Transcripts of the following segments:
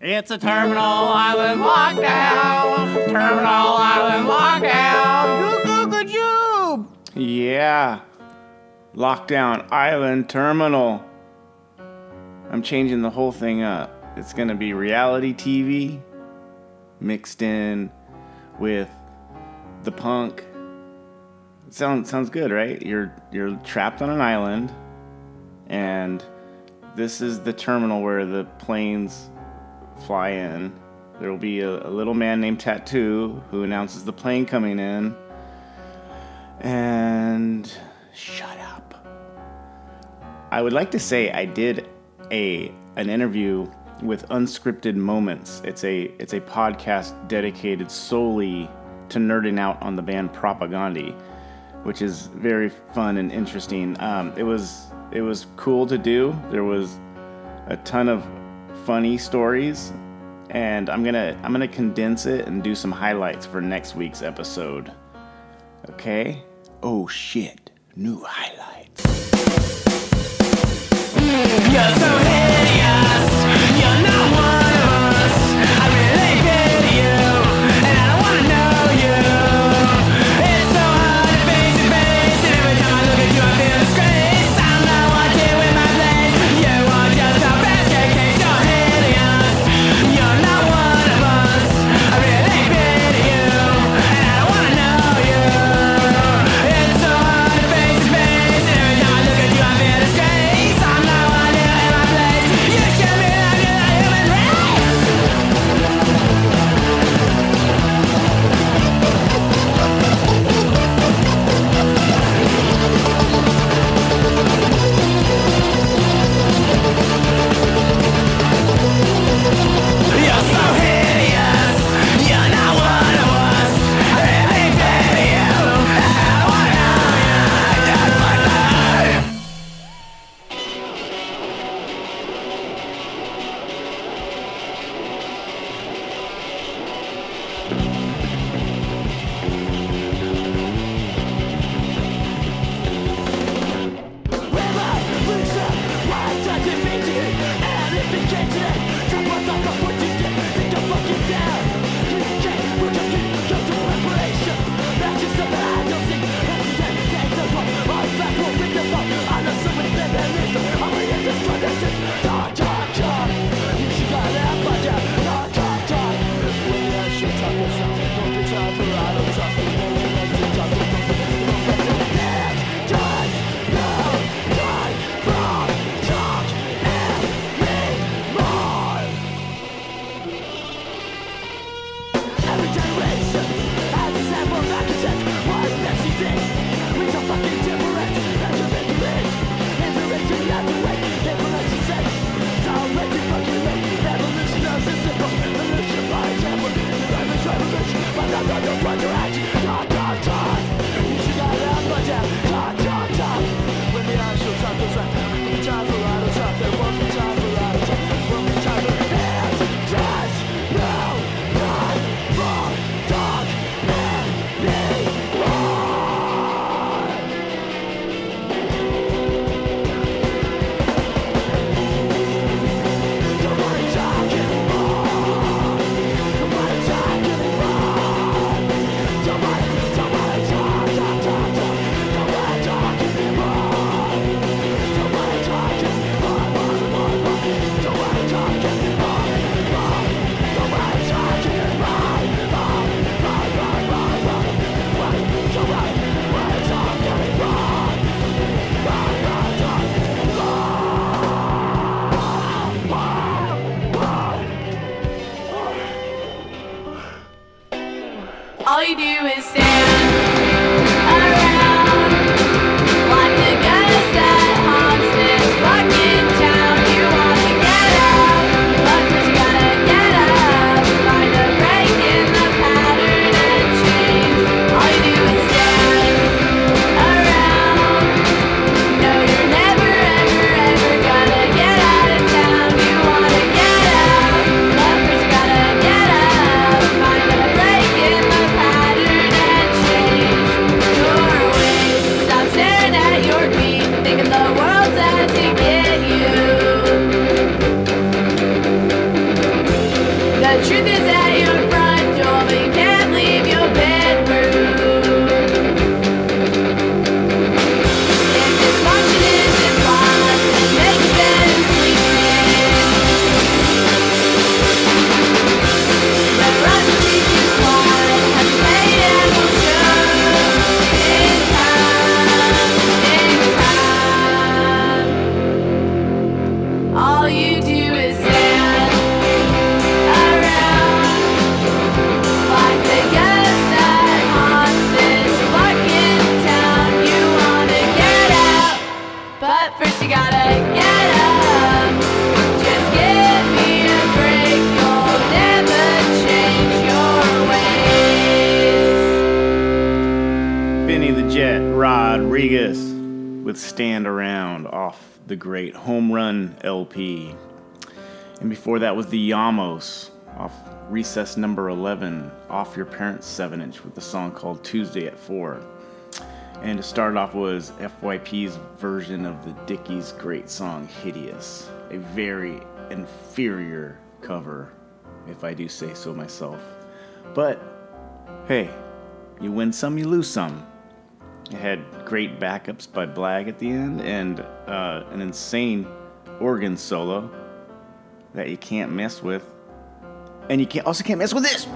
It's a Terminal Island lockdown. Terminal Island lockdown. Yeah. Lockdown Island Terminal. I'm changing the whole thing up. It's going to be reality TV mixed in with the punk. Sounds sounds good, right? You're you're trapped on an island and this is the terminal where the planes fly in. There will be a, a little man named Tattoo who announces the plane coming in. And shut up. I would like to say I did a an interview with Unscripted Moments. It's a it's a podcast dedicated solely to nerding out on the band Propagandhi, which is very fun and interesting. Um, it was it was cool to do. There was a ton of funny stories, and I'm gonna I'm gonna condense it and do some highlights for next week's episode. Okay? Oh shit! New highlights. what Rodriguez with Stand Around off the great Home Run LP. And before that was the Yamos off Recess number 11 off your parents' 7 inch with the song called Tuesday at 4. And to start off was FYP's version of the Dickies' great song Hideous, a very inferior cover, if I do say so myself. But hey, you win some, you lose some. Had great backups by Blag at the end and uh, an insane organ solo that you can't mess with. And you can't also can't mess with this.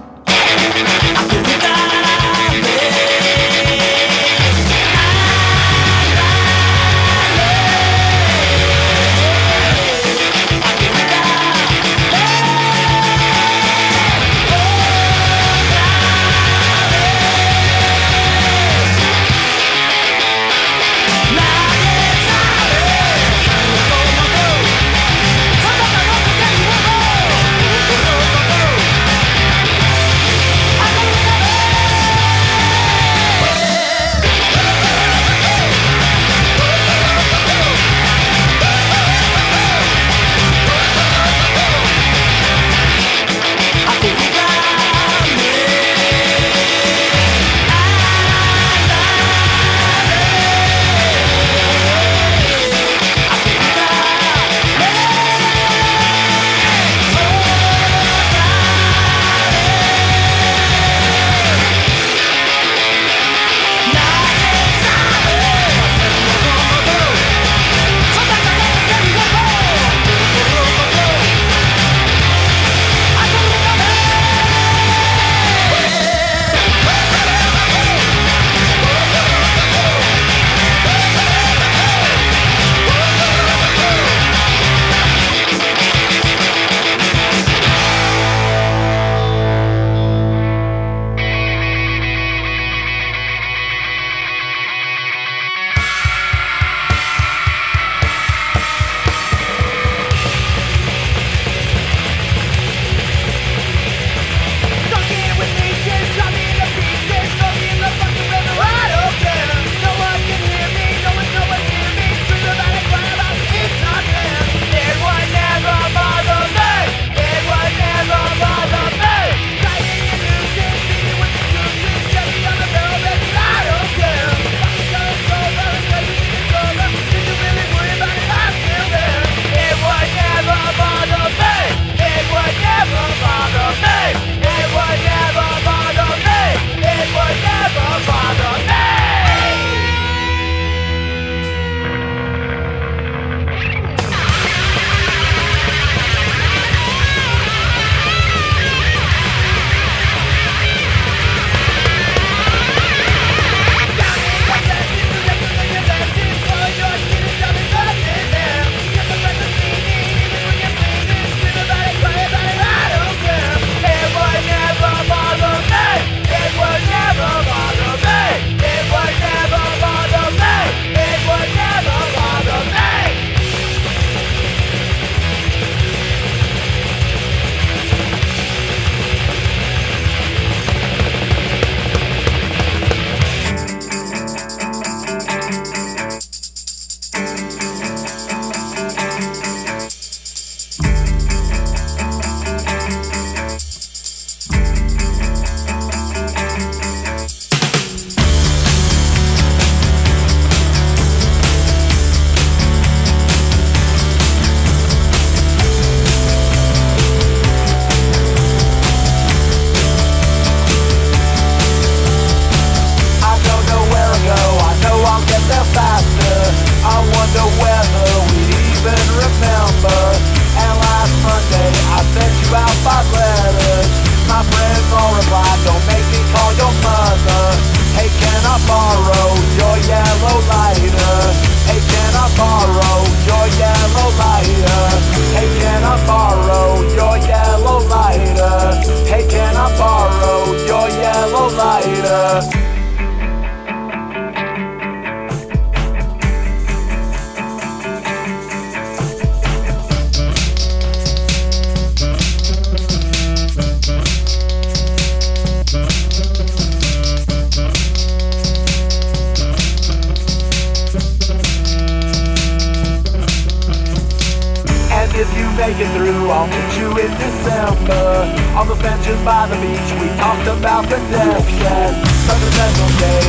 On by the beach, we talked about the death set. Such a special day,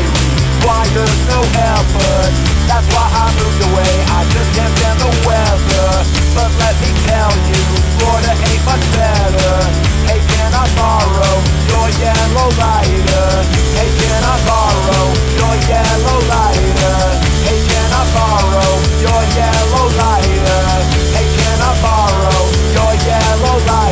why there's no effort. That's why I moved away, I just can't stand the weather. But let me tell you, Florida ain't much better. Hey, can I borrow your yellow lighter? Hey, can I borrow your yellow lighter? Hey, can I borrow your yellow lighter? Hey, can I borrow your yellow lighter?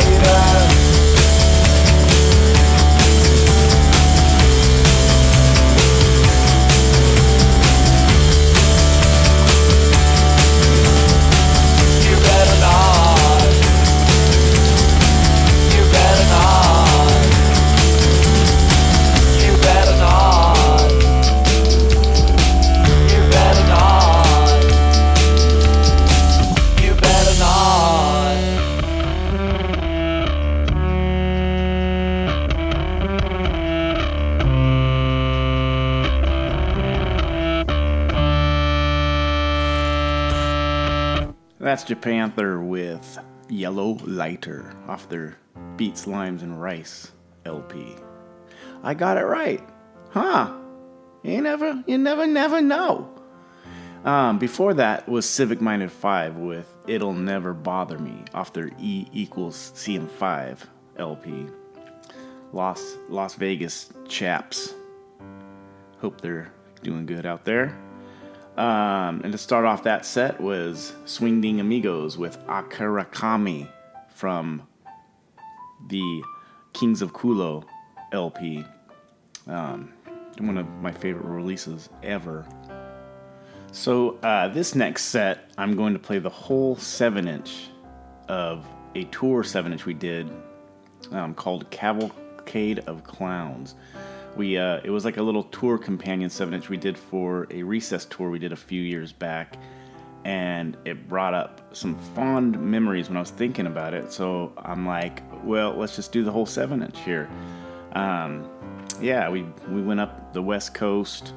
That's Japanther with Yellow Lighter off their Beets, Limes, and Rice LP. I got it right. Huh. You never, you never, never know. Um, before that was Civic Minded 5 with It'll Never Bother Me off their E equals CM5 LP. Las, Las Vegas chaps. Hope they're doing good out there. Um, and to start off that set was Swing Ding Amigos with Akarakami from the Kings of Kulo LP. Um, one of my favorite releases ever. So, uh, this next set, I'm going to play the whole 7 inch of a tour 7 inch we did um, called Cavalcade of Clowns. We uh, it was like a little tour companion seven inch we did for a recess tour we did a few years back, and it brought up some fond memories when I was thinking about it. So I'm like, well, let's just do the whole seven inch here. Um, yeah, we we went up the west coast,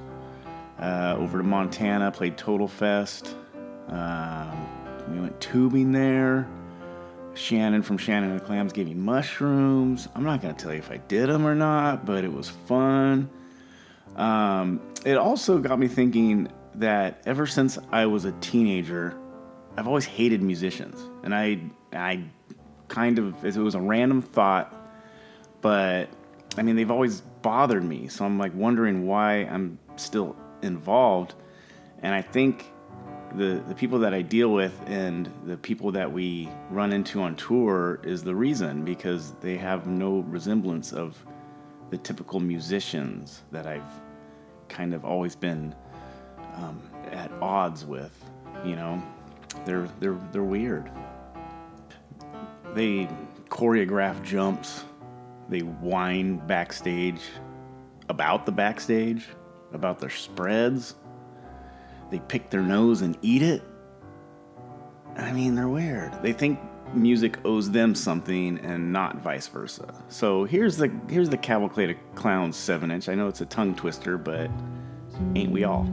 uh, over to Montana, played Total Fest. Um, we went tubing there. Shannon from Shannon and Clams gave me mushrooms. I'm not going to tell you if I did them or not, but it was fun. Um, it also got me thinking that ever since I was a teenager, I've always hated musicians. And I, I kind of, it was a random thought, but I mean, they've always bothered me. So I'm like wondering why I'm still involved. And I think the the people that I deal with and the people that we run into on tour is the reason because they have no resemblance of the typical musicians that I've kind of always been um, at odds with. You know, they're they're they're weird. They choreograph jumps. They whine backstage about the backstage, about their spreads they pick their nose and eat it. I mean, they're weird. They think music owes them something and not vice versa. So here's the here's the Cavalcade of Clowns 7 inch. I know it's a tongue twister, but ain't we all?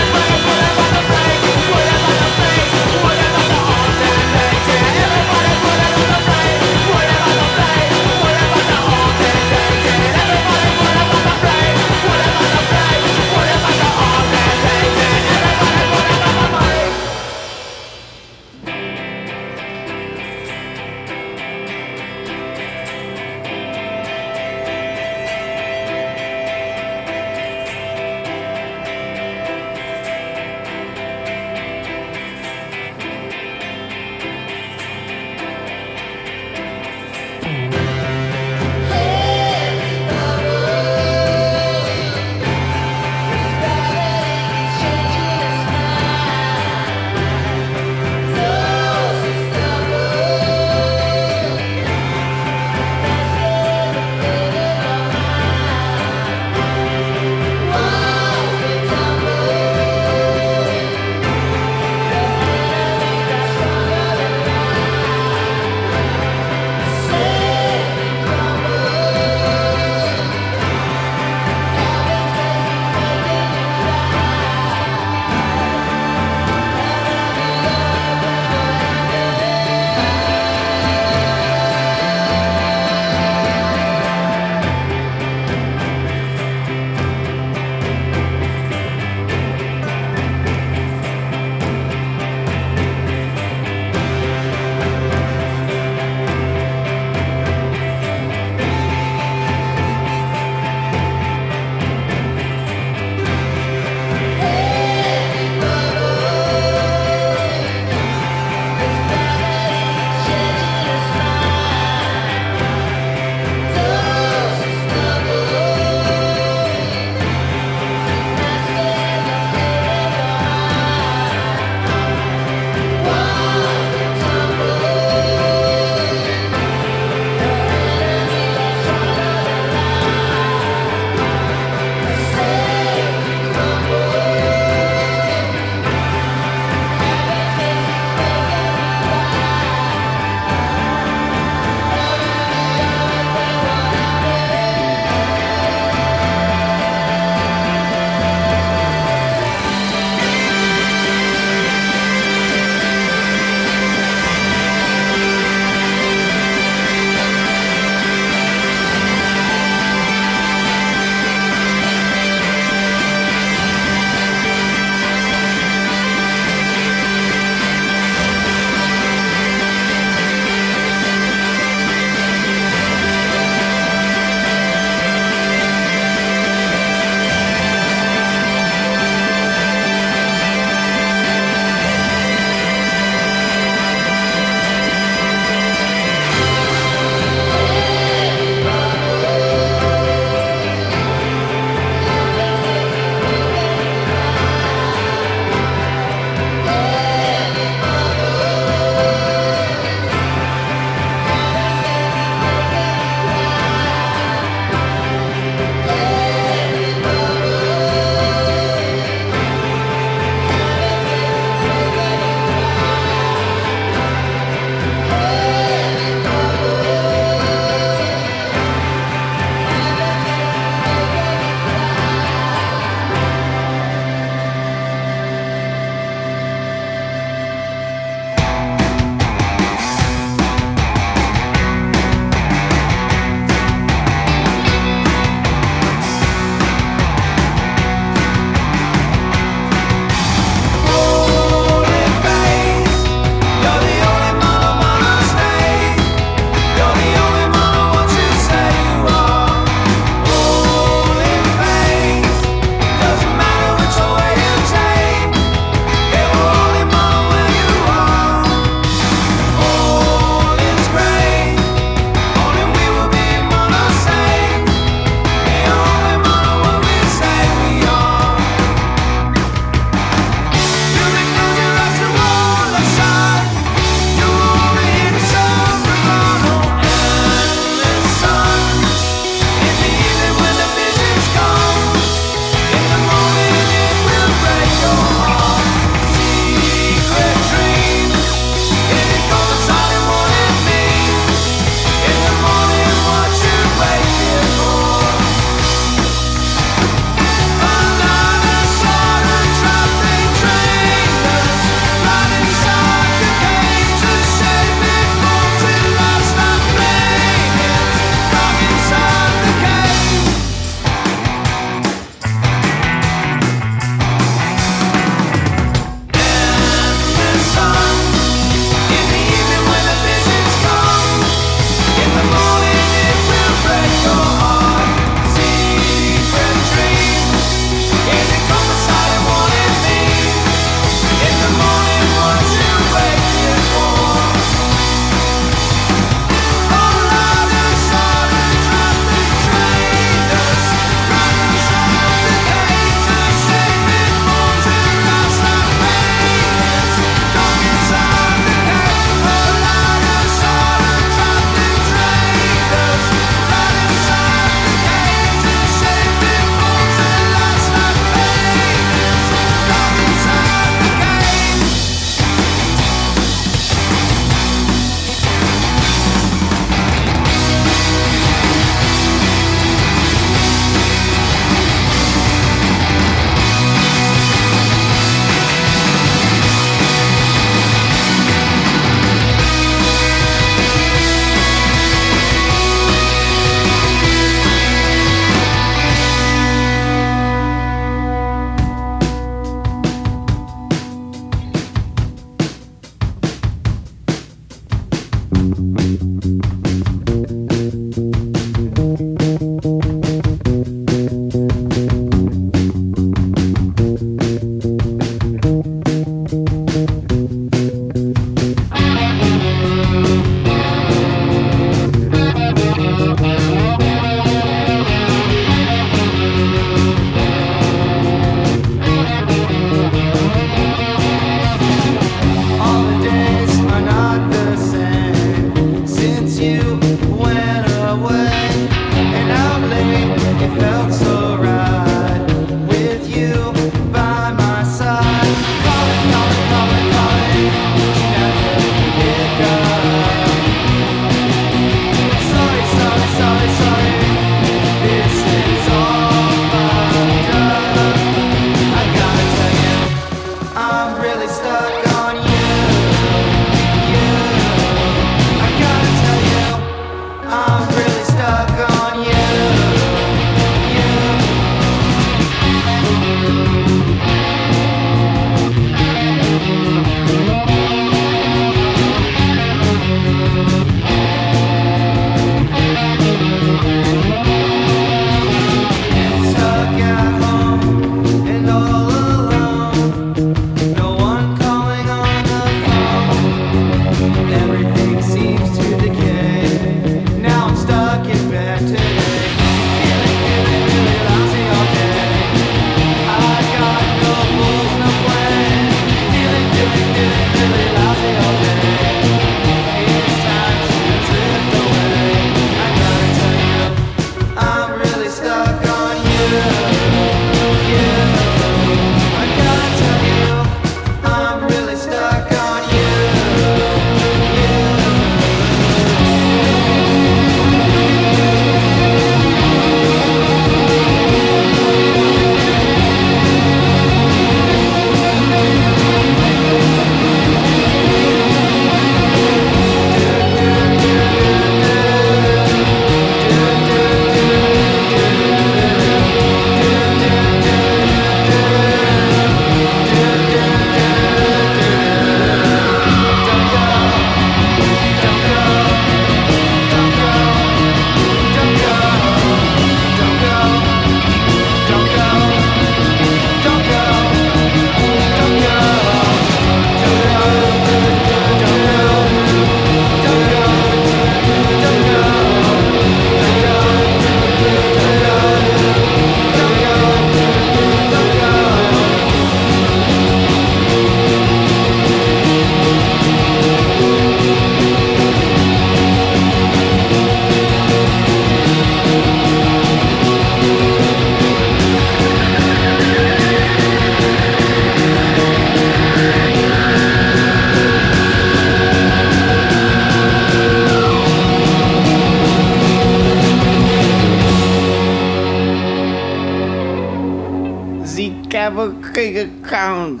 Cavalcade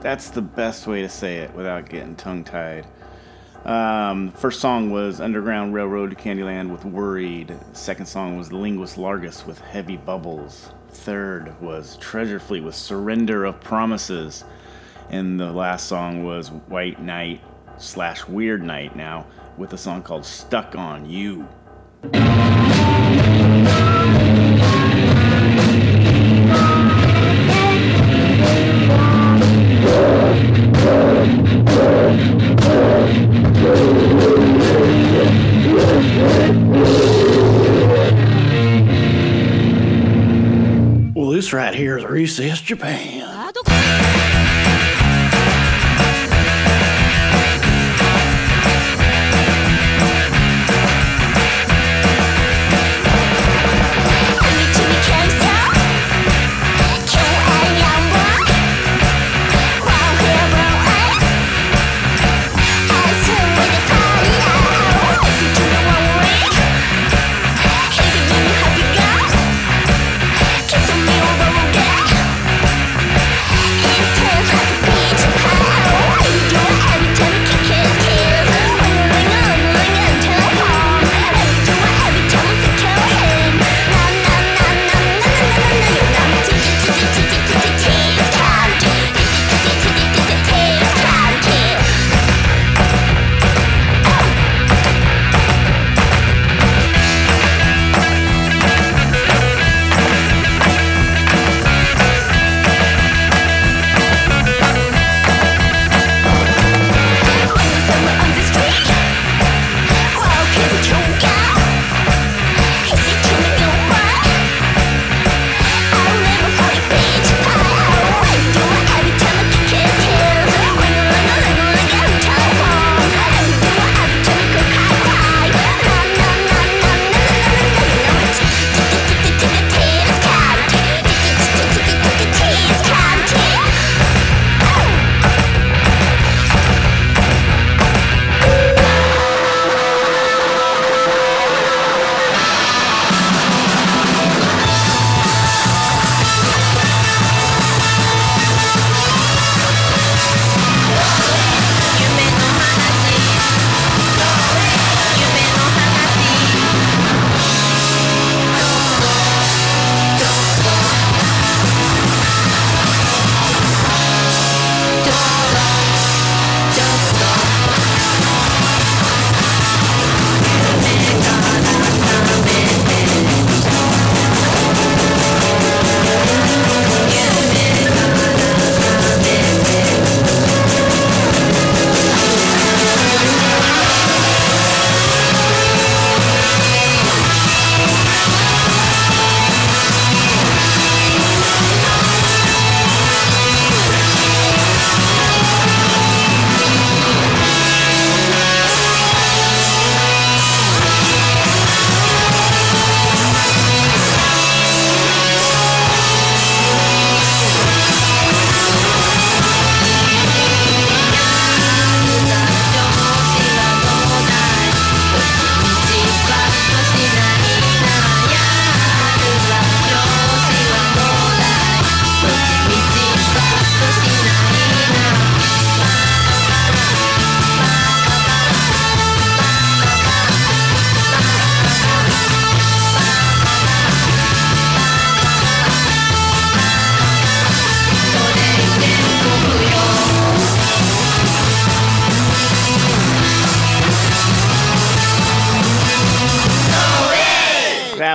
That's the best way to say it without getting tongue tied. Um, first song was Underground Railroad to Candyland with Worried. Second song was Lenguas Largas with Heavy Bubbles. Third was Treasure Fleet with Surrender of Promises. And the last song was White Night slash Weird Night now with a song called Stuck on You. Right here is Recess Japan.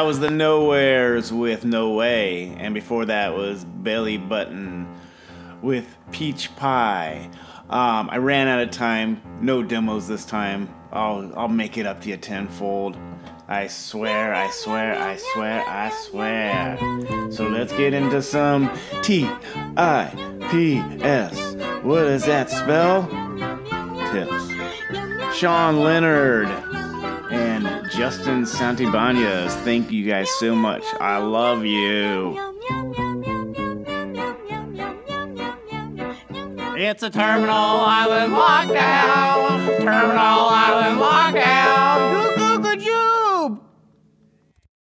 Was the Nowheres with No Way, and before that was Belly Button with Peach Pie. Um, I ran out of time. No demos this time. I'll I'll make it up to you tenfold. I swear, I swear, I swear, I swear. So let's get into some T I P S. What does that spell? Tips. Sean Leonard and Justin Santibanez. Thank you guys so much. I love you. It's a Terminal Island lockdown. Terminal Island lockdown.